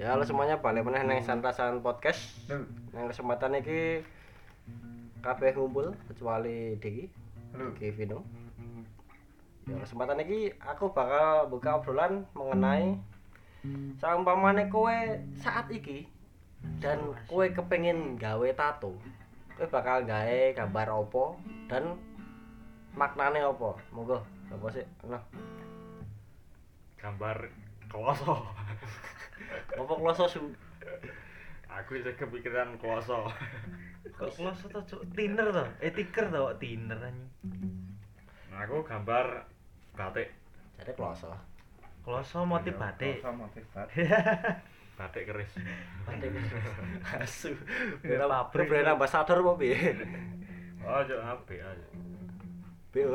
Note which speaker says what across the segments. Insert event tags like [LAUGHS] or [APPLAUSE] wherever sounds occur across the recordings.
Speaker 1: Ya halo semuanya balik meneh nang Santasan Podcast. Nang kesempatan iki kabeh ngumpul kecuali Diki. Diki Vino. Ya kesempatan iki aku bakal buka obrolan mengenai saumpamane kowe saat iki dan kowe kepengin gawe tato. Kowe bakal gawe gambar opo dan maknane opo? Monggo, apa sih? Nah,
Speaker 2: gambar kloso
Speaker 1: opo kloso su?
Speaker 2: aku isih kepikiran kloso
Speaker 3: Kok kloso to, Cuk? Thinner to? Eh tiker to kok thinner anjing.
Speaker 2: aku gambar batik
Speaker 1: Jadi kloso.
Speaker 3: Kloso motif batik.
Speaker 4: Sama motif batik. [LAUGHS]
Speaker 2: batik keris
Speaker 1: Batik. Asu. [LAUGHS]
Speaker 3: Ya,
Speaker 1: Brand
Speaker 3: pabrik.
Speaker 1: brand ambassador apa piye?
Speaker 2: oh aja ape aja
Speaker 1: Bio.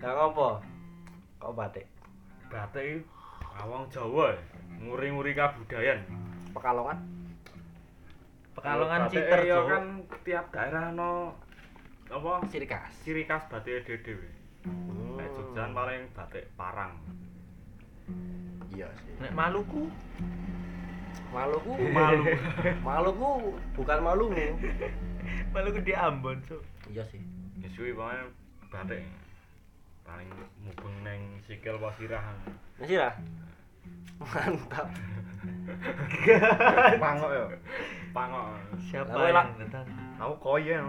Speaker 1: Kang apa? Kok batik?
Speaker 2: batik awang Jawa ya. nguri-nguri kabudayan
Speaker 1: Pekalongan?
Speaker 3: Pekalongan citer
Speaker 2: ya kan tiap daerah no apa
Speaker 1: Ciri khas.
Speaker 2: ciri khas batik dhewe
Speaker 1: Hmm.
Speaker 2: Nek Jogja paling batik Parang
Speaker 1: Iya sih.
Speaker 3: Nek Maluku,
Speaker 1: Maluku. [LAUGHS]
Speaker 2: Malu. [LAUGHS]
Speaker 1: Maluku bukan Maluku. [LAUGHS]
Speaker 3: Maluku di Ambon, Cuk.
Speaker 1: Iya sih.
Speaker 2: ya suwi pokoknya batik paling mubeng neng sikil pasirah
Speaker 1: Masih lah. Mantap.
Speaker 4: Pangok ya.
Speaker 2: pangok
Speaker 3: Siapa
Speaker 1: lah.
Speaker 3: yang datang?
Speaker 4: Aku koi ya.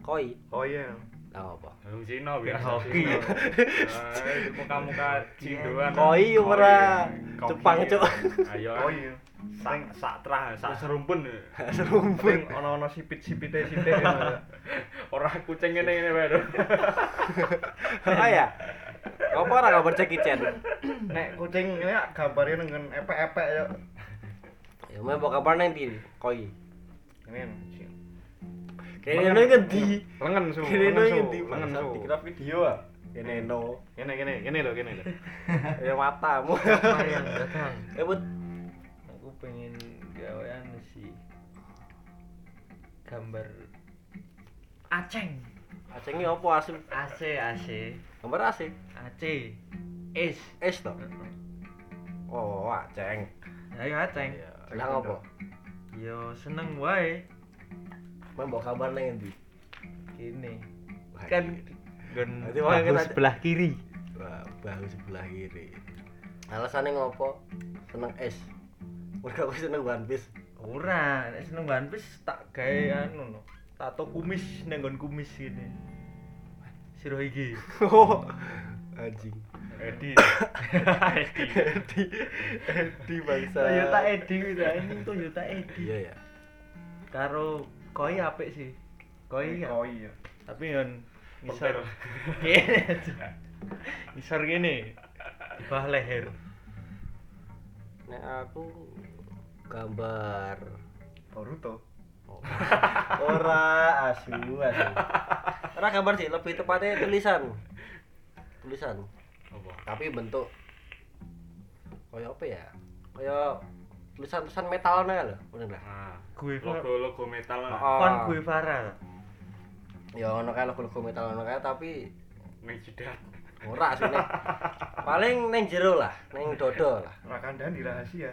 Speaker 1: Koi.
Speaker 4: Koi ya.
Speaker 1: Lah apa?
Speaker 2: Wong Cina biasa
Speaker 3: hoki.
Speaker 2: Eh, muka-muka cinduan.
Speaker 1: Koi ora
Speaker 2: Koi.
Speaker 1: Jepang, Cuk.
Speaker 2: Ayo.
Speaker 4: Koi ya.
Speaker 2: Sak sak trah, sak serumpun. [LAUGHS]
Speaker 1: Serumpun.
Speaker 4: Ono-ono sipit-sipite sithik. [LAUGHS]
Speaker 2: Ora kucing ngene ngene wae.
Speaker 1: Oh ya. [LAUGHS] Apa ora gambar Jackie Chan?
Speaker 4: Nek kucing ini gambarnya dengan epek-epek ya.
Speaker 1: Ya mau bawa kabar nang ndi? Koi.
Speaker 4: Ini.
Speaker 1: Kene ngendi?
Speaker 4: Lengan su.
Speaker 1: Kene ngendi?
Speaker 4: Lengan su.
Speaker 1: Dikira video ah. Kene no.
Speaker 4: Kene kene kene lho kene lho.
Speaker 1: Ya matamu. Eh, Bud.
Speaker 3: Aku pengen gawean sih. Gambar Aceng.
Speaker 1: Aceng iki apa asli?
Speaker 3: AC AC.
Speaker 1: Gambar asik.
Speaker 3: AC. Es.
Speaker 1: Es to. Oh, aceng.
Speaker 3: Ayo Aceng.
Speaker 1: Iya. Lah apa?
Speaker 3: Yo seneng wae.
Speaker 1: Mau bawa kabar nang ndi?
Speaker 3: Kene. Kan
Speaker 1: mau
Speaker 3: bahu sebelah kiri.
Speaker 1: Wah, bahu sebelah kiri. Alasannya ngopo? Seneng es. Mereka aku seneng One Piece.
Speaker 3: Ora, seneng One Piece tak gawe anu no. Tato kumis nang nggon kumis gini. Siro iki.
Speaker 1: Oh, anjing.
Speaker 2: Edi. [COUGHS]
Speaker 3: Edi.
Speaker 1: Edi, Edi bangsa.
Speaker 3: Toyota Edi kuwi ta, ini Toyota Edi.
Speaker 1: Iya ya.
Speaker 3: Karo koi apik sih. Koi ya.
Speaker 4: Koi ya.
Speaker 3: Tapi yon
Speaker 2: Pentil.
Speaker 3: ngisor. Kene. Ngisor gini. Di bawah leher.
Speaker 1: Nek aku gambar
Speaker 4: Boruto.
Speaker 1: Ora asu asu. Ora gambar sih, lebih tepatnya tulisan. Tulisan.
Speaker 2: Apa?
Speaker 1: Tapi bentuk kayak apa ya? Kayak tulisan-tulisan metalnya lho, bener lah.
Speaker 2: Nah, logo-logo metal. lah.
Speaker 3: Kon Guevara.
Speaker 1: Ya ono kayak logo-logo metal ono kayak tapi
Speaker 2: Ning jidat.
Speaker 1: ora asune. Paling neng jero lah, neng dodo lah.
Speaker 4: Rakandan di [LAUGHS] rahasia.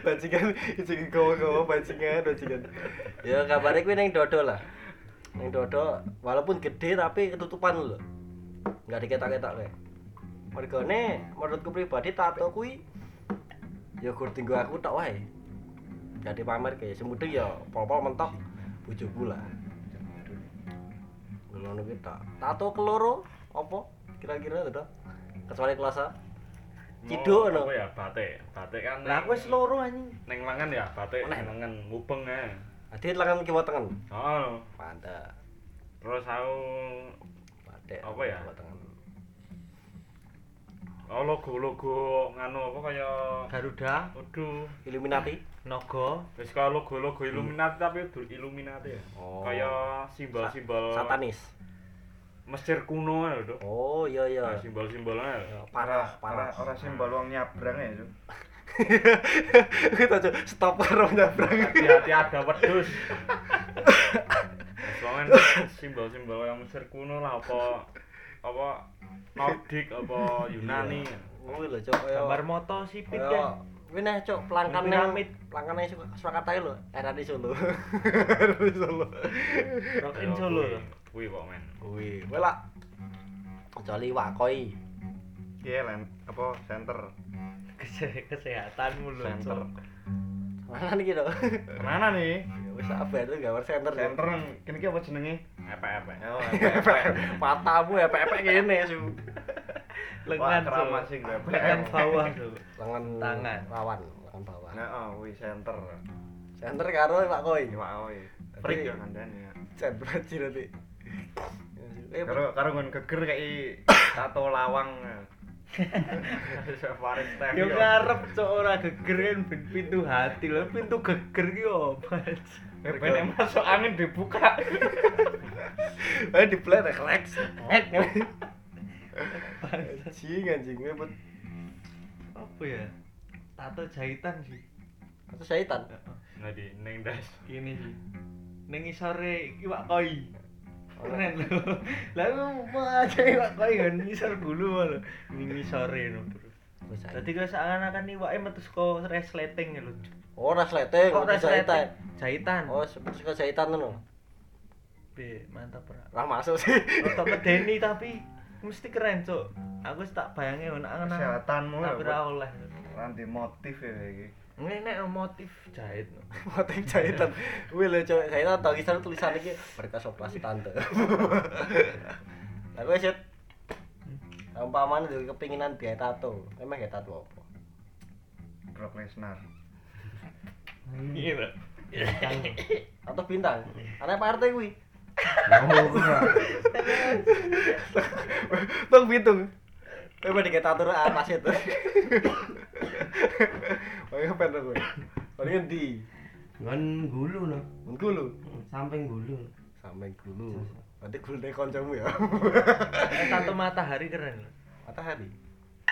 Speaker 1: bajingan iki gowo-gowo bajingan bajingan. Ya kabare kuwi neng dodo lah. Neng dodo walaupun gede tapi ketutupan lho. Enggak diketak-ketak kae. Mergane menurutku pribadi tato kuwi ya gur tinggo aku tok wae. Jadi pamer kayak semudeng ya pol-pol mentok bojoku lah. Ngono kuwi tok. Tato keloro apa kira-kira to? Kecuali kelasa. Ciduk.
Speaker 2: Apa ya batik. Batik kan.
Speaker 3: Lah aku wis loro anjing.
Speaker 2: Neng lengan ya batik neng lengan mubeng ya.
Speaker 1: Adi lengan kiwa tengen.
Speaker 2: Oh.
Speaker 1: Mantap.
Speaker 2: Terus aku
Speaker 1: Batik.
Speaker 2: Apa ya?
Speaker 1: Kiwa tengen.
Speaker 2: oh logo-logo nganu apa kaya
Speaker 3: Garuda,
Speaker 2: Waduh,
Speaker 1: Illuminati.
Speaker 3: Nogo,
Speaker 2: wis kaya logo-logo Illuminati tapi kudu Illuminati ya.
Speaker 1: Oh.
Speaker 2: Kaya simbol-simbol
Speaker 1: Satanis.
Speaker 2: Mesir kuno lho, Dok.
Speaker 1: Oh iya iya.
Speaker 2: Nah, simbol-simbolnya
Speaker 1: Ya, Parah
Speaker 4: Ora
Speaker 1: parah.
Speaker 4: ora simbol wong nyabrang ya, Cuk. [LAUGHS]
Speaker 1: Kita coba stop karo nyabrang.
Speaker 2: hati-hati ada wedhus. [LAUGHS] Soalnya simbol-simbol yang Mesir kuno lah apa apa Nordik apa Yunani.
Speaker 1: Kuwi lho kaya
Speaker 3: Gambar moto sipit
Speaker 1: kaya
Speaker 3: kan.
Speaker 1: kuwi neh cok pelangkan
Speaker 3: Piramid.
Speaker 1: pelangkan nang Surakarta lho, era di Solo. [LAUGHS] Era di Solo.
Speaker 3: Rock in Solo.
Speaker 2: Kuwi- Kuwi kok men.
Speaker 1: Kuwi, kowe lah kecuali wakoi.
Speaker 4: Iya lan apa center
Speaker 3: Kese- Kesehatanmu lho.
Speaker 4: center.
Speaker 1: Mana nih gitu?
Speaker 4: Mana nih?
Speaker 1: Ya wis sabar tuh gambar center. Cok.
Speaker 4: Center kene iki apa jenenge?
Speaker 2: Epek-epek.
Speaker 4: Oh, [LAUGHS]
Speaker 1: Matamu ya pepek gini su.
Speaker 3: Lengan
Speaker 4: Wah, gue.
Speaker 3: Lengan bawah [LAUGHS] tuh.
Speaker 1: Lengan
Speaker 3: Tangan.
Speaker 1: lawan, lengan bawah.
Speaker 4: Nah, oh, wi center.
Speaker 1: Center karo Pak Koi.
Speaker 4: Iya, Pak oi. Freak ya kandhane ya.
Speaker 1: Center aja nanti. Eh,
Speaker 4: Karo karo ngon geger kayak tato lawang. [LAUGHS]
Speaker 3: Yo ngarep cok ora geger kan ben pintu hati lho, pintu geger ki opo?
Speaker 4: Ben masuk angin dibuka. [LAUGHS]
Speaker 1: Eh di play refleks. Anjing anjing ngebut.
Speaker 3: Apa ya? Tato jahitan sih.
Speaker 1: Atau syaitan.
Speaker 2: Nah di neng das.
Speaker 3: Ini sih. Ning isore iwak koi. Keren lho. Lah lu mau aja iwak koi kan isor gulu lho. Ning isore no, Bro. Dadi kok seakan-akan iwake metu saka resleting lho.
Speaker 1: Oh, resleting, oh, jahitan.
Speaker 3: Jahitan.
Speaker 1: Oh, suka jahitan ngono.
Speaker 3: Be, mantap ora.
Speaker 1: Lah masuk sih.
Speaker 3: Rotok medeni tapi mesti keren, Cuk. Aku wis tak bayange ono angen
Speaker 4: Kesehatanmu ya,
Speaker 3: tapi ora oleh.
Speaker 4: Nanti motif ya iki.
Speaker 3: Ini nek motif jahit. [LAUGHS]
Speaker 1: Motif jahitan. Wih lho cowok jahitan tau kisah tulisan iki mereka soplasi tante. Lah kowe sih umpamane duwe kepinginan gawe tato. Emang gawe tato apa?
Speaker 4: Brock Lesnar.
Speaker 3: Iya.
Speaker 1: Atau bintang? Anak partai kuwi. Tung [LAUGHS] bitung. Kowe mau dikata tato apa sih tuh? Kowe pengen kowe. Kowe ngendi?
Speaker 5: Ngon gulu no,
Speaker 1: Gulu.
Speaker 5: samping gulu.
Speaker 1: Sampai gulu. Berarti gulu deh kancamu ya.
Speaker 3: Eh, Tato matahari keren. lho.
Speaker 1: Matahari.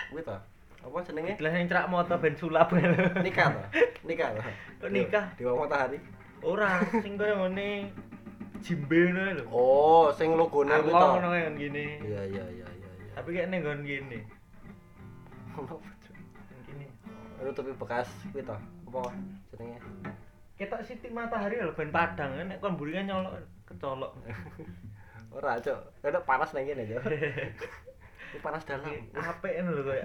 Speaker 1: Kuwi ta? Apa jenenge?
Speaker 3: Lah yang cerak moto ben sulap.
Speaker 1: Nikah ta? Nikah ta?
Speaker 3: Kok nikah?
Speaker 1: Dewa matahari.
Speaker 3: Ora, sing koyo ngene jimbe ngono lho.
Speaker 1: Oh, sing logone kuwi
Speaker 3: Arlo ngono kan gini.
Speaker 1: Iya iya iya iya iya.
Speaker 3: Tapi kayak ning nggon gini. Gini.
Speaker 1: nutupi bekas kuwi ta? Apa jenenge?
Speaker 3: Ketok siti matahari lho ben padang kan nek kon mburi nyolok kecolok. [LAUGHS]
Speaker 1: Ora, Cuk. Ada panas nang kene, Cuk. [LAUGHS] Ini panas dalam.
Speaker 3: Apik ngono lho koyo.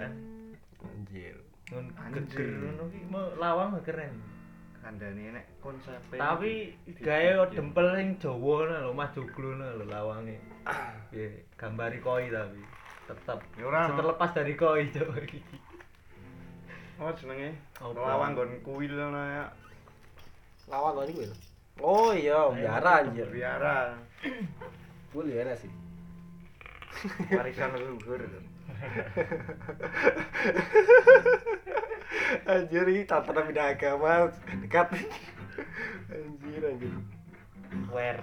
Speaker 1: Anjir.
Speaker 4: Anjir.
Speaker 3: geger ngono ki mau lawang keren.
Speaker 4: Kandhane nek konsep.
Speaker 3: Tapi gawe dempel sing Jawa ngono lho, Mas Joglo ngono lho lawange. [COUGHS] Piye, gambari koi tapi tetep
Speaker 4: Ya
Speaker 3: terlepas dari koi Jawa [LAUGHS] iki.
Speaker 4: Oh jenenge lawang nggon kuil ngono ya.
Speaker 1: Lawang kuwi lho. Oh iya, biara anjir.
Speaker 4: Biara. [COUGHS]
Speaker 1: Kuwi ya sih.
Speaker 4: Warisan leluhur. [LAUGHS]
Speaker 1: anjir ini tatanan beda agama dekat. anjir anjir.
Speaker 3: Wer.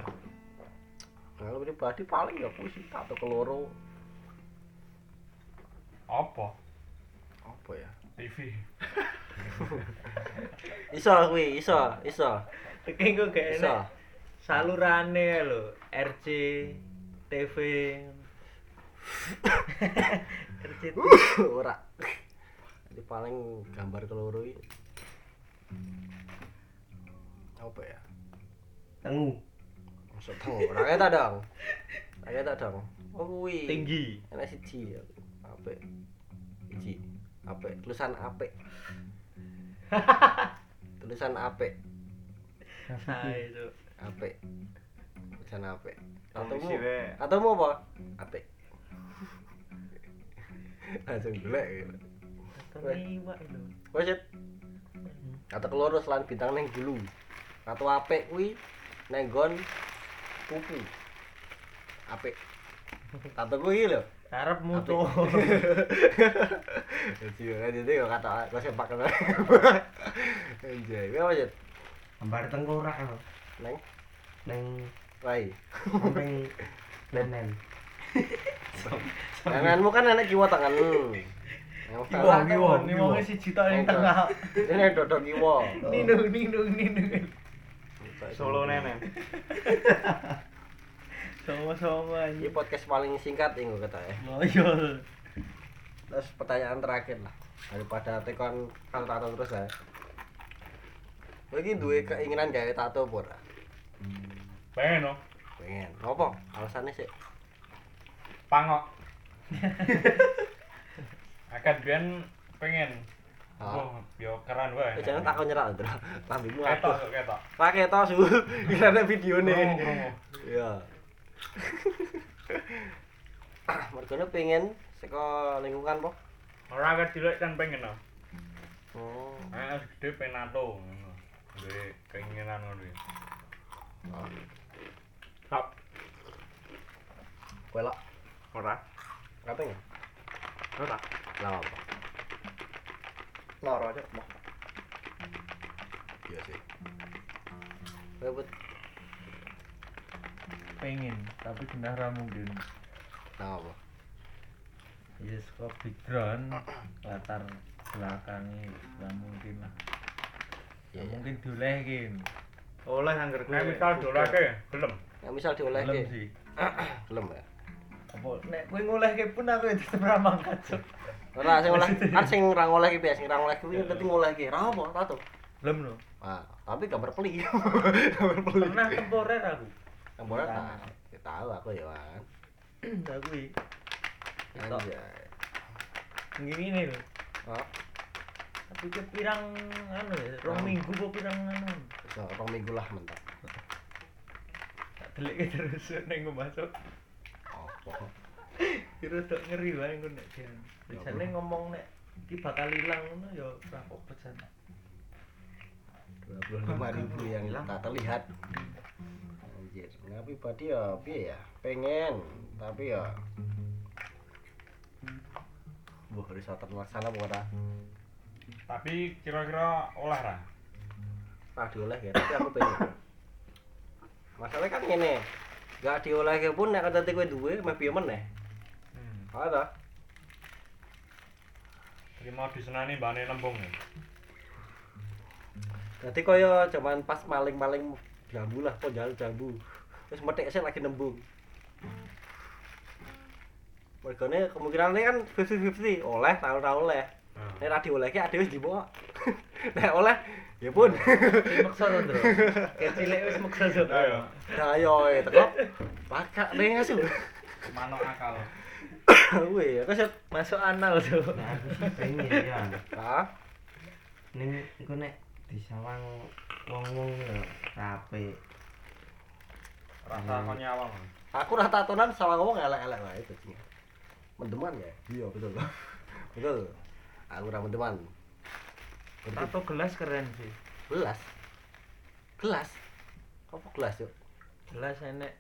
Speaker 1: Kalau pribadi paling ya sih tato keloro.
Speaker 2: Apa?
Speaker 1: Apa ya?
Speaker 2: TV. [LAUGHS]
Speaker 1: Iso kuwi, iso, iso.
Speaker 3: Iki kok gak
Speaker 1: Iso.
Speaker 3: Salurane lho, RC TV. [LAUGHS] RC TV.
Speaker 1: Ora. Ini paling gambar keloro. Apa ya?
Speaker 5: Tengu.
Speaker 1: Maksud teng ora ketok dong. Ora ketok dong. Oh kuwi.
Speaker 3: Tinggi.
Speaker 1: Enak siji. Apik. Siji. Apik. Tulisan apik. [LAUGHS] Tulisan apik.
Speaker 3: Sae itu.
Speaker 1: Apik. Tulisan.
Speaker 4: Wong
Speaker 1: Katamu.
Speaker 4: isi wae.
Speaker 1: Katamu apa? Apik. [LAUGHS] Langsung golek
Speaker 3: Terliwat itu.
Speaker 1: Wes, Cit. Kata keloro selain bintang neng dulu. Kata apik kuwi neng gon pupu. Apik. Kata kuwi lho.
Speaker 3: Karepmu
Speaker 1: Apik.
Speaker 3: tuh. [LAUGHS]
Speaker 1: Jadi kan itu ya kata kau sepak kan. Anjay, apa Cit?
Speaker 5: Gambar tengkorak no.
Speaker 1: Neng
Speaker 5: Neng
Speaker 1: rai.
Speaker 5: samping [LAUGHS] lenen.
Speaker 1: Tanganmu kan enak kiwa tangan. Yang
Speaker 5: kiwa.
Speaker 3: Ini mau si cita yang tengah.
Speaker 1: Ini dodok kiwa. [LAUGHS]
Speaker 3: Ninu ninu ninu.
Speaker 4: Solo nenen.
Speaker 3: Sama-sama
Speaker 1: Ini podcast paling singkat ini kata ya.
Speaker 3: Loyol.
Speaker 1: Terus pertanyaan terakhir lah daripada tekon kalau tato terus ya. Kowe iki duwe keinginan gawe tato apa ora?
Speaker 2: pengen no
Speaker 1: Pengen. Apa? Alasannya sih.
Speaker 2: pangok [LAUGHS] akan biyen pengen
Speaker 1: Ah.
Speaker 2: oh yo keren wae
Speaker 1: Eh, jangan takon nyerak lho. Lambimu
Speaker 2: ketok
Speaker 1: atuh.
Speaker 2: ketok
Speaker 1: Ra ketok su. Iki ana videone. Iya. [LAUGHS] Mergane pengen saka lingkungan po.
Speaker 2: ora ket cilik kan pengen no
Speaker 1: Oh.
Speaker 2: ah gede pengen nato ngono duwe keinginan ngono iki Hap,
Speaker 1: Kowe lak
Speaker 2: ora
Speaker 1: pengen.
Speaker 2: Ora
Speaker 1: Lah apa?
Speaker 4: Loro cok. Mah.
Speaker 1: Iya sih. Bet
Speaker 3: Pengen, tapi kena ra mungkin.
Speaker 1: nah apa?
Speaker 3: Ya saka background latar belakangnya nggak mungkin lah.
Speaker 1: Iya.
Speaker 3: mungkin diolehkin.
Speaker 4: Oleh anggar
Speaker 2: nek misal dolake gelem
Speaker 1: Nah, misal diolehke.
Speaker 3: Belum sih.
Speaker 1: Belum ya.
Speaker 3: Nek kowe ngolehke pun aku ya tetep ra mangkat. Cuk.
Speaker 1: Ora sing oleh kan sing ra ngoleh ki biasa, sing ra ngoleh kuwi dadi ngoleh ki. Ra apa tato.
Speaker 3: Belum no.
Speaker 1: Ah, tapi gambar peli. [LAUGHS] gambar peli.
Speaker 3: Pernah temporer aku.
Speaker 1: Gambar tak. Ya tahu aku ya, Wan. [CLEARS THROAT]
Speaker 3: Aku iki.
Speaker 1: Anjay.
Speaker 3: Ngene ini lho. Tapi ke pirang anu ya, rong minggu apa pirang anu.
Speaker 1: so, rong minggu lah mentok.
Speaker 3: Tak delik terus [LAUGHS] ning masuk. [LAUGHS] Kira tok ngeri wae engko nek dia.
Speaker 1: Ya Allah.
Speaker 3: ngomong nek iki bakal ilang ngono ya ora apa-apa jan.
Speaker 1: 25.000 yang tak terlihat. Anjir, nah pribadi ya piye ya? Pengen, tapi ya Wah, bisa terlaksana ora?
Speaker 2: tapi kira-kira olah ra
Speaker 1: Ora dioleh ya, tapi aku pengen. Masalahnya kan ngene. Gak diolehke pun nek nanti kowe duwe meh piye meneh.
Speaker 2: hmm.
Speaker 1: Ada.
Speaker 2: terima disenani bane nembung ya.
Speaker 1: Dadi kaya zaman pas maling-maling jambu lah, kok jalu jambu. Terus metik sih lagi nembung. Mergane kemungkinannya kan 50-50, oleh ora oleh.
Speaker 2: Nah.
Speaker 1: Nek ra diolehke ade wis dibawa. [LAUGHS] Nek oleh ya pun.
Speaker 3: Maksa to, Bro. Kecilek wis maksa to.
Speaker 2: Ayo.
Speaker 1: Nah yo eh, teko. Pakak ning asu.
Speaker 2: manuk akal
Speaker 1: Wih, aku set.
Speaker 3: Masuk anal tuh.
Speaker 5: Nah, aku sih pengen ya.
Speaker 1: Ah,
Speaker 5: Ning engko nek disawang wong-wong ya rapi.
Speaker 2: rasa kok nyawang
Speaker 1: aku ra tatonan sama ngomong elek-elek wae dadi. Mendeman ya? Iya, betul. [LAUGHS] betul. Aku ra mendeman.
Speaker 3: Tato gelas keren sih.
Speaker 1: Gelas. Gelas. Apa gelas, Cuk?
Speaker 3: Gelas enek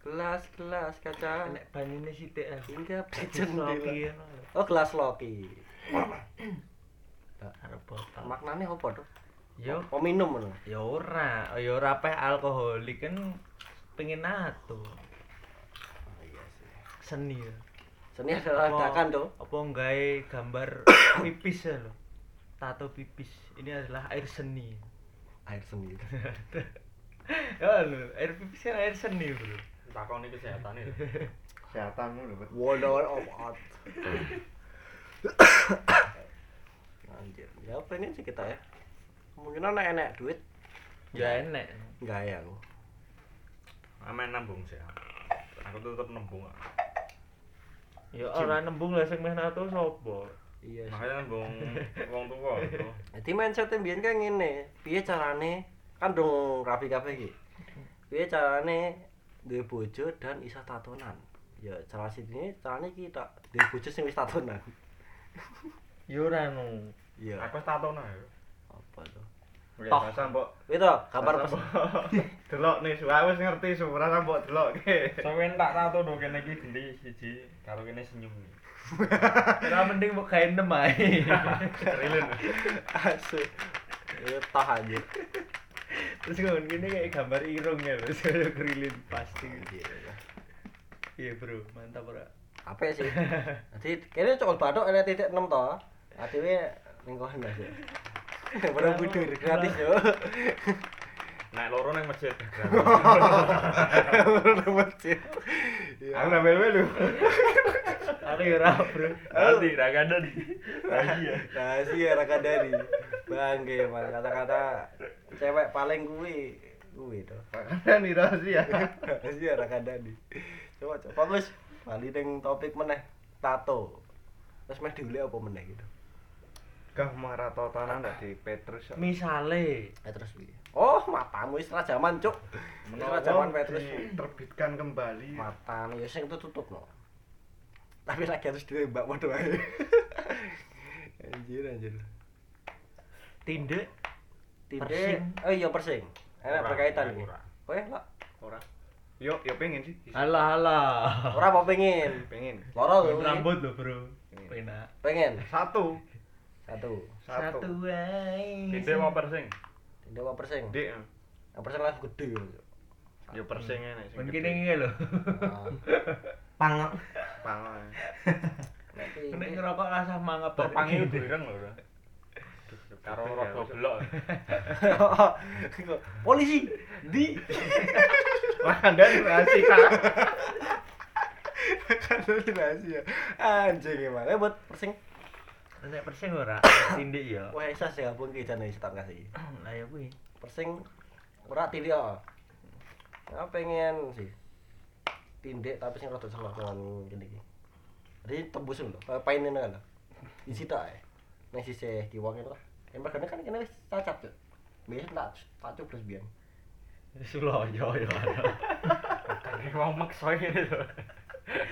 Speaker 1: Gelas, gelas kaca.
Speaker 3: enek banyune sithik ah.
Speaker 1: Hingga
Speaker 3: Jendela.
Speaker 1: jendela. Oh, gelas Loki. [COUGHS]
Speaker 3: Arep botol.
Speaker 1: Maknane apa, Dok?
Speaker 3: Yo,
Speaker 1: Oh, minum ngono.
Speaker 3: ya ora, ya ora peh alkoholik kan pengen nato.
Speaker 1: Oh iya sih.
Speaker 3: Seni ya.
Speaker 1: Seni adalah ledakan, Dok.
Speaker 3: Apa nggawe gambar [COUGHS] pipis ya lo. Tato pipis. Ini adalah air seni.
Speaker 1: Air seni. [LAUGHS] [LAUGHS]
Speaker 3: Ya air pipis kan air seni, Bro.
Speaker 2: takoni kesehatan itu
Speaker 4: Kesehatanmu lho. Bet.
Speaker 1: Waduh, of art. [COUGHS] Anjir, ya pengen sih kita ya. Kemungkinan nek enek duit
Speaker 3: Ya enek.
Speaker 1: enggak ya aku.
Speaker 2: amen nembung sih aku tetep nembung
Speaker 3: Ya ora nembung lah sing meh nato sapa?
Speaker 1: Iya.
Speaker 2: makanya nembung wong tua itu
Speaker 1: Jadi mindsetnya biyen kan ngene, piye carane kan dong rapi kabeh iki. Piye carane duwe bojo dan isa tatonan. Ya cara sini carane iki tak duwe bojo sing wis tatonan.
Speaker 3: Ya ora no.
Speaker 1: Iya.
Speaker 2: aku tato nah ya
Speaker 1: Apa tuh?
Speaker 4: Oke,
Speaker 1: Toh.
Speaker 4: mbok.
Speaker 1: Itu kabar pes.
Speaker 4: delok nih, suwe wis ngerti su, rasa mbok delok ke.
Speaker 2: Sampeyan tak tato do kene iki gendi siji karo kene senyum
Speaker 3: Ora mending gawe enem ae.
Speaker 2: Rilin.
Speaker 1: Asu. Ya tah aja.
Speaker 3: Terus ngomong gini kayak gambar irungnya loh, saya kerilin pasti. Iya bro, mantap bro.
Speaker 1: Apa sih? [LAUGHS] Jadi kayaknya cokol batok ada titik 6 toh. Adewe ning kono sih. Baru budur gratis yo.
Speaker 2: Nek loro nang masjid. [LAUGHS]
Speaker 1: Nang masjid. Iya.
Speaker 4: Aku nambah [LAUGHS]
Speaker 3: Aku ya Bro.
Speaker 2: Nanti ra kandani. Iya.
Speaker 1: Rahasia Raka Dani. Bangke emang kata-kata cewek paling kuwi kuwi to.
Speaker 4: Makanya nih rahasia.
Speaker 1: Rahasia Raka Dani. Coba coba fokus bali ning topik meneh tato. Terus meh diulik apa meneh gitu.
Speaker 4: Gak marah totanan dari Petrus. ya.
Speaker 3: Misale
Speaker 1: terus piye? Oh, matamu wis ra jaman, Cuk. Wis ra jaman Petrus.
Speaker 4: diterbitkan kembali.
Speaker 1: Matane ya sing tutup no. Tapi lagi harus ditembak wae. [LAUGHS] anjir anjir.
Speaker 3: tindik
Speaker 1: Tidak.
Speaker 3: Persing.
Speaker 1: Oh iya persing. Enak berkaitan iki.
Speaker 2: ora.
Speaker 1: Kowe lah.
Speaker 2: Ora.
Speaker 4: Yo, yo pengen sih.
Speaker 3: alah alah
Speaker 1: Ora apa pengen?
Speaker 4: Pengen.
Speaker 1: Loro lho.
Speaker 3: rambut lho bro enak
Speaker 1: Pengen.
Speaker 4: Satu.
Speaker 1: Satu.
Speaker 4: Satu.
Speaker 3: wae
Speaker 2: Tidak mau persing.
Speaker 1: Tidak apa persing.
Speaker 4: Dek.
Speaker 1: Yang persing langsung gede.
Speaker 2: Yo persing ngene sing
Speaker 3: kene iki lho [LAUGHS]
Speaker 1: Ah,
Speaker 5: Pangok.
Speaker 4: Pangan. [LAUGHS]
Speaker 1: nek iki-
Speaker 3: nek ngerokok rasa mangap
Speaker 2: Topange ku ireng [LAUGHS] lho. Karo rada blok. [LAUGHS]
Speaker 1: Polisi di
Speaker 4: Anda rahasia.
Speaker 1: kan rahasia. Anjing emang. Eh buat persing.
Speaker 3: nek persing ora tindik ya
Speaker 1: Wah, isa sih gabung ke jane tak kasih.
Speaker 3: lah ya kuwi
Speaker 1: Persing ora tindik kok. Aku pengen sih. Tindik tapi sing rada salah dengan gini iki. Jadi tembusin lho, kayak painin kan. Isi tak ya. Ning sisi kiwang itu lah. Mergane kan kene wis cacat tuh. Biasa tak tak coblos biyen.
Speaker 3: Suloyo ya
Speaker 2: Kan wong maksa ngene lho.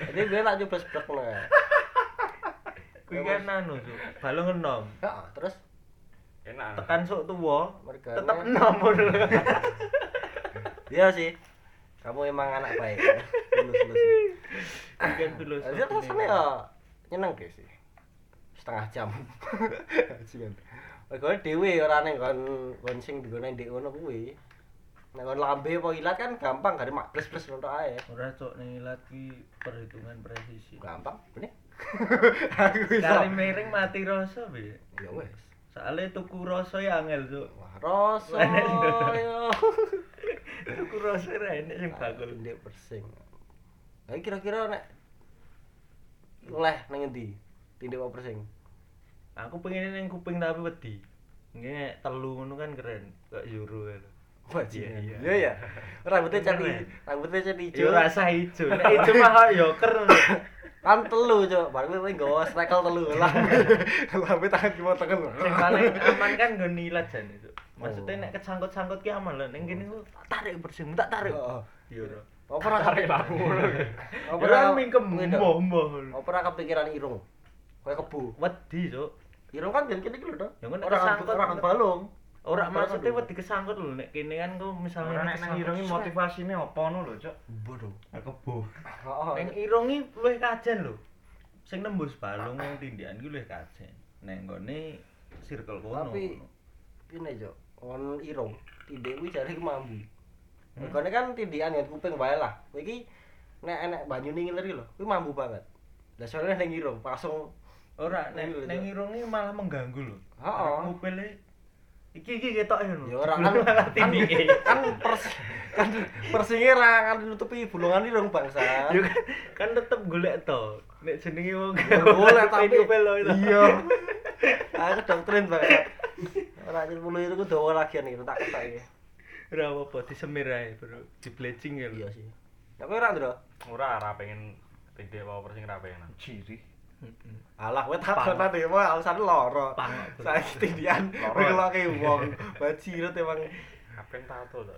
Speaker 1: Jadi gue tak coblos blek ngono ya.
Speaker 3: kuwi kan anu balung enom
Speaker 1: Heeh, terus
Speaker 2: Enak.
Speaker 3: tekan sok tuwa
Speaker 1: mergane
Speaker 3: tetep enom ngono.
Speaker 1: Iya sih. Kamu emang anak baik.
Speaker 3: Kan filosofi
Speaker 1: Jadi rasanya ya nyeneng sih. Setengah jam. [LAUGHS] Ajian. Mereka dewe ora ning kon kon sing digone ndek ngono kuwi. Nek kon lambe apa ilat kan gampang gak ada mak plus-plus ngono ae.
Speaker 3: ora cok ning ilat ki perhitungan presisi
Speaker 1: Gampang, bener. [LAUGHS] Aku iso.
Speaker 3: kali miring mati rasa piye
Speaker 1: Ya wes.
Speaker 3: soalnya tuku rasa ya angel cok
Speaker 1: Wah, rasa [LAUGHS]
Speaker 3: tuku rasa ra enek sing bakul
Speaker 1: Ndek persing. Lah kira-kira nek leh nang endi? Tindik apa persing?
Speaker 3: aku pengen ning kuping tapi wedi Nggih telu ngono kan keren kok juru kan
Speaker 1: Bajingan.
Speaker 3: Iya, iya.
Speaker 1: Iya ya. Rambutnya cat
Speaker 3: Keren.
Speaker 1: rambutnya cat
Speaker 3: Yo
Speaker 1: ijo.
Speaker 3: rasa ijo [LAUGHS] nek ijo mah kok yoker [LAUGHS]
Speaker 1: Kan telu, Cuk. Baru kowe nggawa strekel telu [LAUGHS] lah. Lambe tangan tengen.
Speaker 3: sing paling aman kan nggo nilat jan itu maksudnya nek kesangkut-sangkut ki aman lho ning kene tak tarik bersih tak tarik
Speaker 1: Heeh.
Speaker 3: yo ora
Speaker 1: Apa ora
Speaker 2: Tarik lampu ngono.
Speaker 1: Apa
Speaker 3: ora mingkem mbah-mbah
Speaker 1: Apa ora kepikiran irung? Kayak kebu.
Speaker 3: wedi cuk
Speaker 1: Irung kan jan kene iki lho, Dok.
Speaker 3: Ya kan nek
Speaker 1: Ora
Speaker 3: kesangkut-
Speaker 1: ora balung.
Speaker 3: ora
Speaker 1: Ora
Speaker 3: maksudnya
Speaker 1: kan,
Speaker 3: wedi kesangkut lho nek kene kan ku misalnya nek
Speaker 4: nek nang irungi motivasine apa ngono lho, Cok.
Speaker 1: Bodoh.
Speaker 5: Kebuh.
Speaker 1: Heeh.
Speaker 3: Ning irungi luwih kajen lho. Sing nembus balung [COUGHS] ning tindikan ki luwih kajen. Ning nggone circle kono.
Speaker 1: Tapi ini Cuk. On irung. Tindik kuwi jare ki mambu. Mergane kan tindikan ya kuping wae lah. Kowe iki nek enek banyu ning ngileri lho, kuwi mambu banget. Lah soalnya ning irung langsung
Speaker 3: ora ning ning
Speaker 1: Cuk.
Speaker 3: irungi malah mengganggu lho.
Speaker 1: Heeh.
Speaker 3: Ngupile iki iki ketok ya lho.
Speaker 1: Ya ora kan
Speaker 3: malah
Speaker 1: kan,
Speaker 3: tindike.
Speaker 1: kan pers kan persinge ra kan nutupi bulungan irung bangsa.
Speaker 3: Yo kan, kan tetep golek to. Nek jenenge wong
Speaker 1: Boleh [LAUGHS] tapi
Speaker 3: ngupil lho itu.
Speaker 1: iya. [LAUGHS] Aku doktrin bangsa. Ora nyepulu itu ku dawa lagi nih tak ketok iki.
Speaker 3: Ora apa-apa disemir ae, Bro. Di bleaching ya.
Speaker 1: Iya sih. Nek kowe ora ndro?
Speaker 2: Ora ora pengen tindik apa persing ora pengen.
Speaker 4: Ciri.
Speaker 3: Heeh.
Speaker 1: Alah kowe tak
Speaker 3: Pang.
Speaker 1: tadi wae alasan loro. Saiki tindian [LAUGHS] ngeloke wong. Bajirut emang
Speaker 2: Kapan tato to?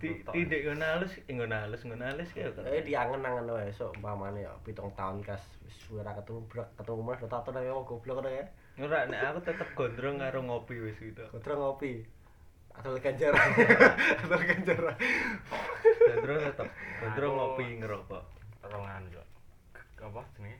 Speaker 3: Tindik ngono halus, eh, ngono halus, ngono halus ya.
Speaker 1: eh diangen-angen wae esuk umpamane ya 7 tahun kas wis suwe ra ketemu brek ketemu mas tato nang wong goblok ngono ya.
Speaker 3: Ora nek aku tetep gondrong karo ngopi wis gitu.
Speaker 1: Kodro ngopi. Atau ganjar. [LAUGHS] Atau ganjar.
Speaker 3: Gondrong tetep
Speaker 2: Aku-
Speaker 3: ngopi ngerokok.
Speaker 2: Rongan yo. Apa jenenge?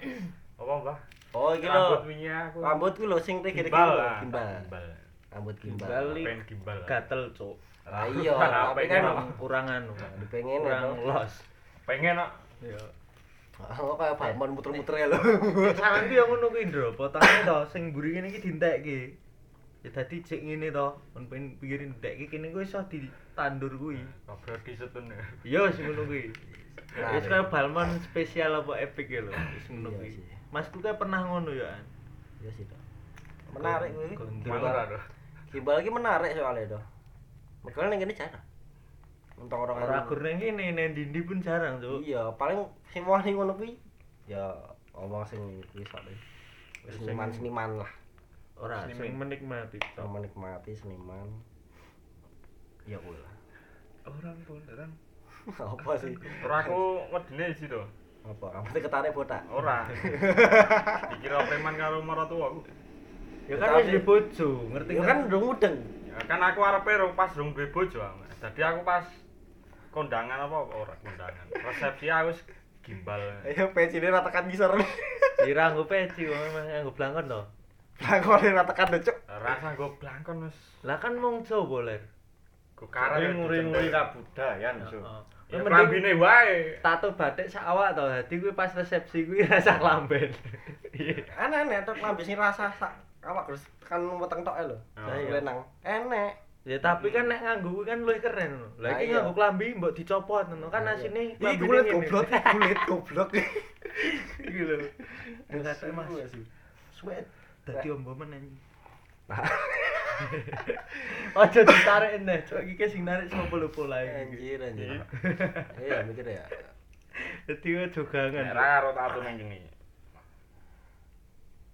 Speaker 2: [CLEARS THROAT] Apa, Mbah?
Speaker 1: Oh iki
Speaker 2: Rambut
Speaker 1: lho.
Speaker 2: wingi aku.
Speaker 1: Rambut ku lho sing tegere
Speaker 2: gimbal lah.
Speaker 1: gimbal.
Speaker 2: Gimbal.
Speaker 1: Rambut gimbal.
Speaker 3: Gimbal.
Speaker 2: Pengen gimbal. lah.
Speaker 3: Gatel, Cuk.
Speaker 1: Ah, iya, tapi
Speaker 2: pengen,
Speaker 1: kan-
Speaker 2: Pak.
Speaker 3: Kurang anu.
Speaker 1: Dipengen ya.
Speaker 3: Kurang los.
Speaker 2: pengen kok.
Speaker 3: Ya.
Speaker 1: Oh kayak balmon muter-muter ya lho.
Speaker 3: Salah ki yang ngono kuwi, Ndro. Potonge to sing mburi ngene iki dientekke. Ya dadi cek ngene to, kon pengen pikirin dek iki kene kuwi iso ditandur kuwi.
Speaker 2: Ngobrol di setun ya.
Speaker 3: Iya wis ngono kuwi. Wis kaya balmon spesial apa epic ya lho, wis ngono
Speaker 1: Iya
Speaker 3: kuwi.
Speaker 1: sih.
Speaker 3: Masku kayak pernah ngono ya. An.
Speaker 1: Iya sih toh. Menarik kuwi.
Speaker 2: Malah ora.
Speaker 1: Gimbal iki menarik soalnya toh. Mergo ning kene jarang. Untuk orang
Speaker 3: Ora gur nang kene nang ndi pun jarang, Cuk.
Speaker 1: Iya, paling sing wani ngono kuwi ya omong sing kuwi deh.
Speaker 3: Sing-
Speaker 1: Seniman-seniman lah.
Speaker 3: Ora
Speaker 2: Seni
Speaker 3: sing
Speaker 2: men-
Speaker 3: menikmati tok.
Speaker 1: menikmati seniman. Ya kuwi lah.
Speaker 3: Orang pun orang. [LAUGHS]
Speaker 1: Apa sih?
Speaker 2: Ora aku wedine sih to.
Speaker 1: Apa? Rambutnya ketarik botak.
Speaker 2: Ora. [LAUGHS] Dikira preman karo maratuwa aku.
Speaker 3: Ya kan wis di bojo, ngerti
Speaker 1: Ya kan udah mudeng.
Speaker 2: Ya kan aku arepe rong pas rong duwe bojo. Dadi aku pas kondangan apa ora kondangan. Resepsi aku gimbal. [LAUGHS]
Speaker 1: Ayo pecine ratakan ngisor.
Speaker 3: Kira nggo peci wong nggo blangkon to.
Speaker 1: Lakone ratakan lho, Cuk.
Speaker 2: Rasa nggo blangkon wis
Speaker 3: Lah kan mong Jawa ler.
Speaker 2: go karet.
Speaker 4: nguri-nguri kabudayan.
Speaker 3: Heeh.
Speaker 2: Ya
Speaker 3: Mending
Speaker 2: klambine wae.
Speaker 3: tato batik sak awak to. Dadi kuwi pas resepsi kuwi [LAUGHS] rasa klamben. Iya.
Speaker 1: Aneh-aneh tuh lambe sing rasa sak awak terus tekan weteng tok lho.
Speaker 2: Oh,
Speaker 1: Lah
Speaker 3: iya.
Speaker 1: lenang. Enek.
Speaker 3: Ya tapi kan nek nganggo kuwi kan luwih keren lho. Lah iki
Speaker 1: iya.
Speaker 3: nganggo klambi mbok dicopot ngono kan asine
Speaker 1: Iki
Speaker 3: klambine
Speaker 1: kulit goblok, kulit goblok. [LAUGHS]
Speaker 3: Iki lho.
Speaker 1: Suwe sih.
Speaker 3: Suwet dadi ombo meneh.
Speaker 1: Nah, [LAUGHS]
Speaker 3: Aja ditarik neh, cok iki sing narik sapa lho pola iki.
Speaker 1: anjir anjir. Iya [LAUGHS] mikir ya.
Speaker 3: Dadi kok jogangan.
Speaker 2: Nek ra karo tato nang kene.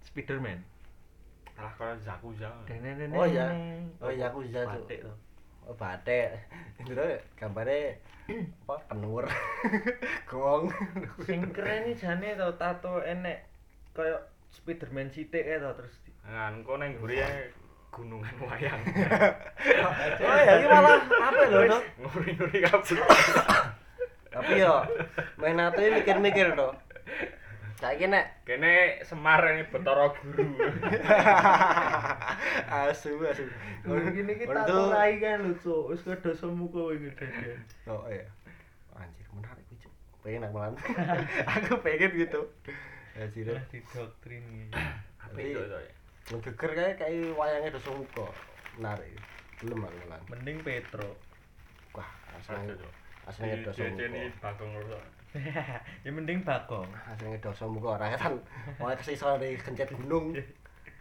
Speaker 3: Spiderman.
Speaker 2: Alah Zakuza.
Speaker 1: Oh iya. Oh iya aku bisa tuh.
Speaker 3: Batik to.
Speaker 1: Oh batik. Itu gambarnya apa? Kenur. Gong. [LAUGHS]
Speaker 3: Sing keren iki jane to tato enek kaya Spiderman kae to terus di-
Speaker 2: engko nang guri gunungan wayang.
Speaker 1: Oh ya ini malah apa lho, Dok?
Speaker 2: Nguri-nguri kabut.
Speaker 1: Tapi yo main ini mikir-mikir to. Saiki nek
Speaker 2: Kene Semar ini Betara Guru. [LAUGHS]
Speaker 1: asu asu.
Speaker 3: Gini iki tato rai kan cok, wis kedo semuka wingi dede.
Speaker 1: Oh iya. Anjir menarik Cuk. Pengen aku [LAUGHS] aku pengen gitu. [CLEARS THROAT] Ya sih.
Speaker 3: Lah didoktrin iki.
Speaker 2: Apik to to. ya.
Speaker 1: Ngegeger kayak kayak wayangnya dosa muka. Menarik. Belum aku malam.
Speaker 3: Mending Petro.
Speaker 1: Wah,
Speaker 2: Aduh,
Speaker 1: aslinya
Speaker 2: Diceni
Speaker 1: muka.
Speaker 2: Bagong [LAUGHS]
Speaker 3: ya mending Bagong. [LAUGHS]
Speaker 1: Aslinya dosa muka ora kan. Mulai kesisa dari kencet gunung.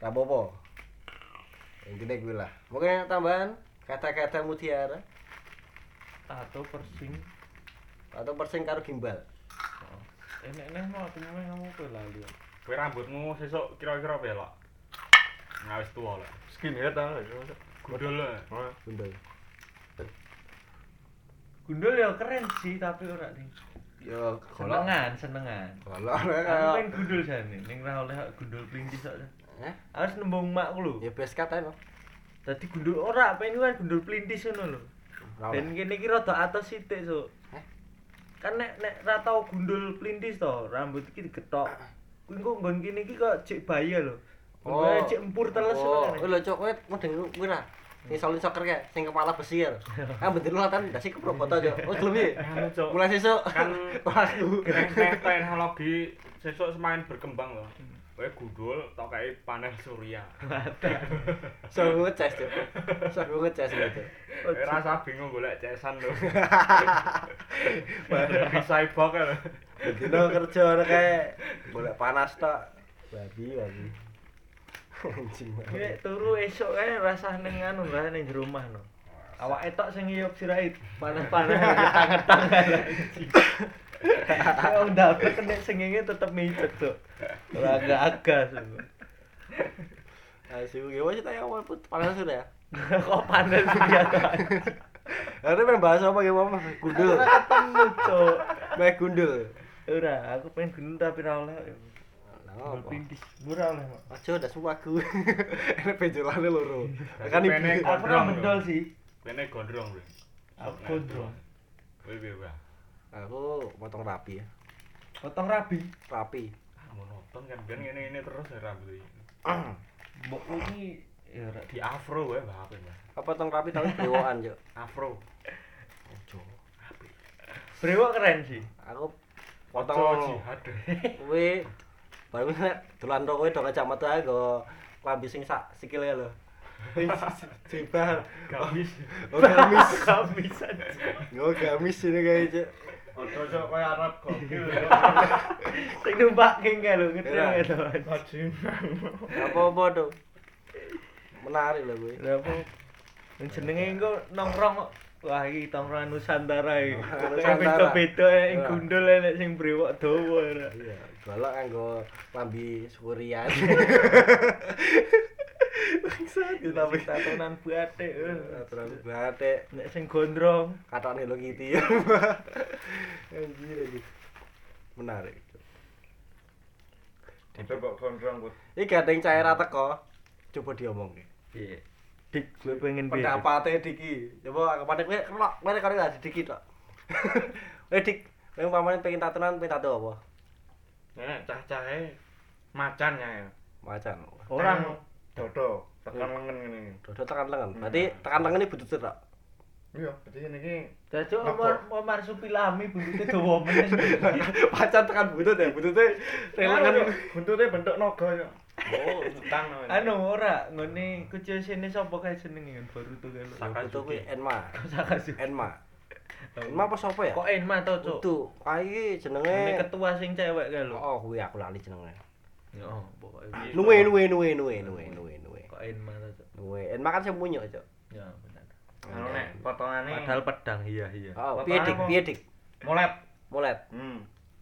Speaker 1: Ra apa-apa. Yang gede gue lah. Mungkin tambahan kata-kata mutiara
Speaker 3: Tato persing.
Speaker 1: atau persing karo gimbal.
Speaker 3: Enek-enek mau aku mau kamu kowe lali.
Speaker 2: Kowe rambutmu sesuk kira-kira belok. Nah wis tuwa lah.
Speaker 4: Skinhead ah.
Speaker 2: Gundul lah.
Speaker 1: Gundul.
Speaker 3: Gundul ya keren sih tapi ora ning.
Speaker 1: Yo,
Speaker 3: Senengan, senengan.
Speaker 1: Kalau
Speaker 3: Aku pengen gundul jane, ning ra oleh gundul plintis kok.
Speaker 1: eh
Speaker 3: Harus nembung makku lho.
Speaker 1: ya best kata no.
Speaker 3: Dadi gundul ora, pengen kan gundul plintis ngono lho. Ben kene iki rada atos sithik, Cuk. Kan nek nek ra tau gundul plintis to, rambut iki digethok. Kuwi engko nggon kene iki kok cek bahaya lho. Oh, cek empur teles
Speaker 1: Oh,
Speaker 3: ngono.
Speaker 1: lho cok kowe mendeng kuwi ra. Sing solin soccer kayak sing kepala besi ya. [LAUGHS] Ah bener latan dasi keproboto cok. Oh gelem.
Speaker 2: Anu.
Speaker 1: Mulai sesuk
Speaker 2: Kan. [LAUGHS] Teknik teknologi sesuk semakin berkembang loh. Kowe gundul tok kae panel surya.
Speaker 1: So ngecas cok. So ngecas gitu. [LAUGHS]
Speaker 2: Rasa bingung golek cesan lho. [LAUGHS] Di cyborg lho.
Speaker 1: Dino kerja ana kayak boleh panas tok. Babi babi.
Speaker 3: Nek turu esuk kae rasah ning anu, rasah ning jero omah no. Awake tok sing ngiyup sirahe panas-panas tangan-tangan. [LAUGHS] [LAUGHS] Ya udah kena sengenge tetep micet tuh. Ora agak-agak.
Speaker 1: Asu, ya wis tak awal put panas sudah ya. [LAUGHS]
Speaker 3: Kok panas dia tuh.
Speaker 1: Ada pengen bahas apa apa? Gundul.
Speaker 3: Ora ketemu, Cuk.
Speaker 1: Baik gundul.
Speaker 3: Ora, aku pengen gunung tapi ra oleh. Gol pintis. Ora oleh, Mak.
Speaker 1: Aja udah semua aku. [LAUGHS] Ini penjolane loro. Kan
Speaker 2: Penek
Speaker 1: ibu.
Speaker 3: Aku ora mendol sih.
Speaker 2: Kene gondrong lho.
Speaker 3: Aku gondrong.
Speaker 2: Kowe piye, Pak?
Speaker 1: Aku potong rapi ya.
Speaker 3: Potong rabi.
Speaker 1: Rapi.
Speaker 2: Ah, monoton kan ben ngene-ngene terus ya rambut [CLEARS THROAT] iki.
Speaker 3: Mbok iki ya
Speaker 2: Di afro wae Mbak apa Mas?
Speaker 1: Apa potong rapi tapi brewokan, Cuk. [LAUGHS]
Speaker 2: Afro.
Speaker 1: Ojo.
Speaker 3: Brewok keren sih.
Speaker 1: Aku potong
Speaker 2: jihad. [LAUGHS]
Speaker 1: kuwi baru nek dolan tok kowe dong kacamata ae go klambi sing sak sikile lho. Jebal.
Speaker 2: gamis
Speaker 1: Oh, gamis. [LAUGHS]
Speaker 3: Gamis aja.
Speaker 1: Oh, gamis ini kayaknya.
Speaker 4: Ojo cok kaya Arab gokil.
Speaker 3: Sing numpak king kae lho ngetrem
Speaker 1: Iya.
Speaker 3: itu.
Speaker 4: Bajingan.
Speaker 1: Apa-apa tuh. Menarik loh gue.
Speaker 3: Lah apa? Yang jenenge engko nongkrong kok. Wah iki tongkrongan Nusantara iki.
Speaker 1: Nusantara.
Speaker 3: Beda-beda ing gundul enek sing brewok dawa.
Speaker 1: Iya, golok nganggo lambi sukurian. Bangsat,
Speaker 3: Tapi tatonan batik. eh.
Speaker 1: Terus batik
Speaker 3: Nek sing gondrong
Speaker 1: katok Hello Kitty. [LAUGHS] Anjir anjir. Menarik.
Speaker 4: Itu kok gondrong Bud.
Speaker 1: Iki yang cair teko. Coba diomong.
Speaker 3: Iya. Dik, gue pengen piye?
Speaker 1: Pendapatnya Diki. Coba kepada gue kelak, gue kalau gak sedikit kok. Eh Dik, yang [LAUGHS] pamannya pengen tatonan, pengen tato apa?
Speaker 4: Nek cah-cahe macan ya.
Speaker 1: Macan.
Speaker 3: Orang
Speaker 4: dodo tekan lengan ngene.
Speaker 1: Dodo tekan lengan. Berarti tekan lengan ini butuh tok.
Speaker 4: Iya, berarti niki
Speaker 3: Dadi? Omar Omar Supilami buntute dawa men.
Speaker 1: Macan [LAUGHS] tekan butut ya, bututnya lengan.
Speaker 4: buntutnya bentuk naga ya. Oh, hutan.
Speaker 3: Anu ora ngene kucing sini sapa kae jenenge baru tuh kan.
Speaker 1: Butut kuwi Enma.
Speaker 3: Sakasu.
Speaker 1: Enma. Enma apa sapa ya?
Speaker 3: Kok Enma to, Cuk?
Speaker 1: Tuh, ae
Speaker 3: Ini
Speaker 1: jenenge
Speaker 3: ketua sing cewek kae lho.
Speaker 1: Oh, kuwi aku lali jenenge.
Speaker 3: Ya pokoke
Speaker 1: nuwe nuwe nuwe nuwe nuwe nuwe.
Speaker 3: Kok Enma to, Cuk?
Speaker 1: Nuwe. Enma kan sing munyuk, Cuk.
Speaker 3: Ya benar.
Speaker 4: Anu nek potongane
Speaker 3: Padahal pedang iya iya.
Speaker 1: Oh,
Speaker 4: Potongan
Speaker 1: piye dik,
Speaker 4: apa?
Speaker 1: piye dik?
Speaker 4: molet.
Speaker 1: Molet.
Speaker 4: Hmm.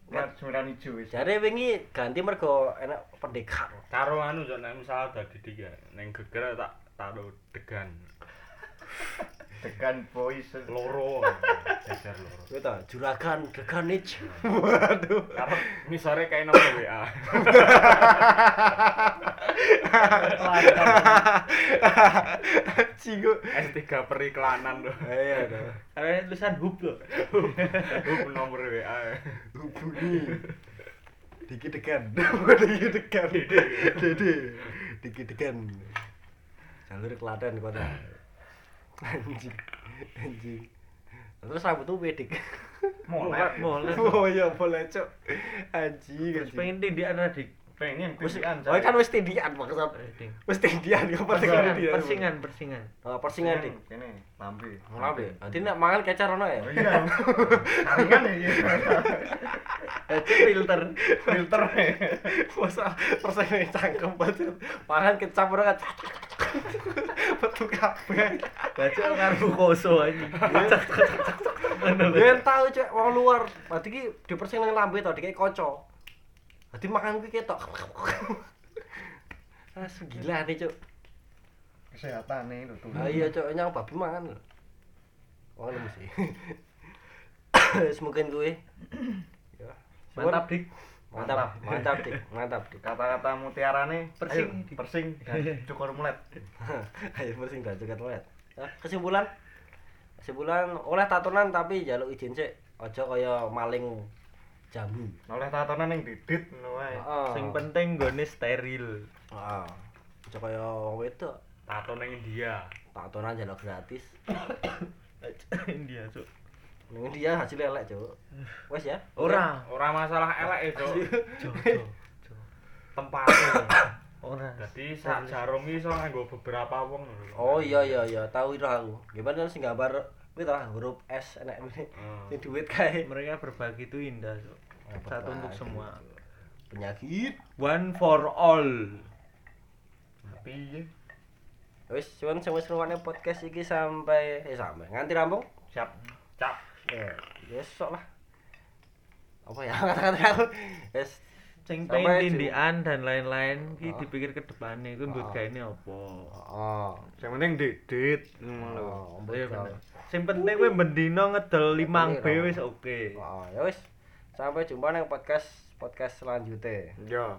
Speaker 4: Molet sembilan hijau wis.
Speaker 1: Jare wingi ganti mergo enak pendekar.
Speaker 2: karo anu juk nek misal dadi dik ya ning geger tak taruh degan
Speaker 4: Degan boys.
Speaker 2: loro jajar loro
Speaker 1: Kuwi ta, juragan deganich. [LAUGHS] Waduh.
Speaker 2: karo misore kae nomor WA
Speaker 1: Cigo.
Speaker 2: S3 periklanan lho
Speaker 1: Ayo to.
Speaker 3: Karena tulisan hub lho.
Speaker 2: hub nomor WA
Speaker 1: Hubungi. Diki degan. [LAUGHS] Diki degan. Dede. Diki degan. Jalur Klaten kota. Anjing. Anjing. Terus rambutmu wedik.
Speaker 4: Molet. [LAUGHS]
Speaker 3: Molet.
Speaker 1: Oh iya boleh, Cuk. Anjing.
Speaker 3: Terus pengen tindikan ra dik.
Speaker 4: Pengen
Speaker 1: Wis,
Speaker 4: tindikan.
Speaker 1: oh kan wis tindian maksud.
Speaker 3: Eh.
Speaker 1: Wis tindian kok
Speaker 3: Persingan,
Speaker 1: tindian.
Speaker 3: persingan, persingan.
Speaker 1: Oh, persingan dik.
Speaker 4: Kene lambe.
Speaker 1: Lambe. Berarti nek mangan kecer ono ya?
Speaker 4: Oh iya. Saringan ya. iya. [LAUGHS]
Speaker 3: Itu filter.
Speaker 4: Filter.
Speaker 1: Masa persingan cangkem banget. Mangan kecap ora Betul kabeh.
Speaker 3: Baca karbu koso aja.
Speaker 1: Yen tau cek wong luar. Berarti ki dipersing nang lambe to dikek kaca. Berarti makan kuwi ketok. Ah, gila nih, Cuk.
Speaker 4: Kesehatan nih itu tuh.
Speaker 1: Ah iya, Cuk, nyang babi mangan lho. Wong mesti. Wis mungkin kuwi. Ya.
Speaker 3: Mantap dik.
Speaker 1: Mantap, mantap, Dik. Mantap, Dik.
Speaker 4: Kata-kata mutiarane
Speaker 3: Persing. [LAUGHS]
Speaker 4: ayo, persing dan cukur mulet.
Speaker 1: Ayo persing dan toilet. Nah, kesimpulan kesimpulan oleh tatonan tapi jaluk izin sik. Aja kaya maling jambu.
Speaker 4: Oleh tatonan yang didit ngono wae.
Speaker 1: Heeh.
Speaker 3: Sing penting gone steril.
Speaker 1: Heeh. Aja kaya wong wedok.
Speaker 2: tato ning India
Speaker 1: Tatonan jaluk gratis. [COUGHS]
Speaker 3: India, Cuk.
Speaker 1: Ning dia hasil elek, Cuk. Wes ya.
Speaker 3: Ora.
Speaker 2: ora masalah elek itu
Speaker 3: Jojo. [LAUGHS]
Speaker 2: tempatnya
Speaker 3: Ora.
Speaker 2: jadi sak jarum iso nganggo beberapa wong.
Speaker 1: Oh iya iya iya, tahu itu aku. Gimana sing gambar kuwi ta huruf S enek ini.
Speaker 2: Hmm.
Speaker 1: Sing duit kae.
Speaker 3: Mereka berbagi itu indah, Cuk. Satu untuk semua.
Speaker 1: Penyakit.
Speaker 3: One for all.
Speaker 4: Piye?
Speaker 1: Wis, cuman sing wis ngrungokne podcast iki sampai eh sampai nganti rampung.
Speaker 4: Siap.
Speaker 2: cap
Speaker 1: Ya, besok lah. Apa ya [LAUGHS] kata-kata aku? Wis
Speaker 3: Sing tindikan dan lain-lain ki
Speaker 1: Oh.
Speaker 3: dipikir ke depannya iku mbut
Speaker 1: Oh.
Speaker 3: gaene apa.
Speaker 1: Oh.
Speaker 4: Yang penting didit.
Speaker 1: Oh,
Speaker 3: Iya
Speaker 1: betul.
Speaker 3: bener. Sing penting kowe bendino ngedol 5 B wis oke.
Speaker 1: Oh, ya wis. Sampai jumpa nang podcast podcast selanjutnya.
Speaker 4: Yo.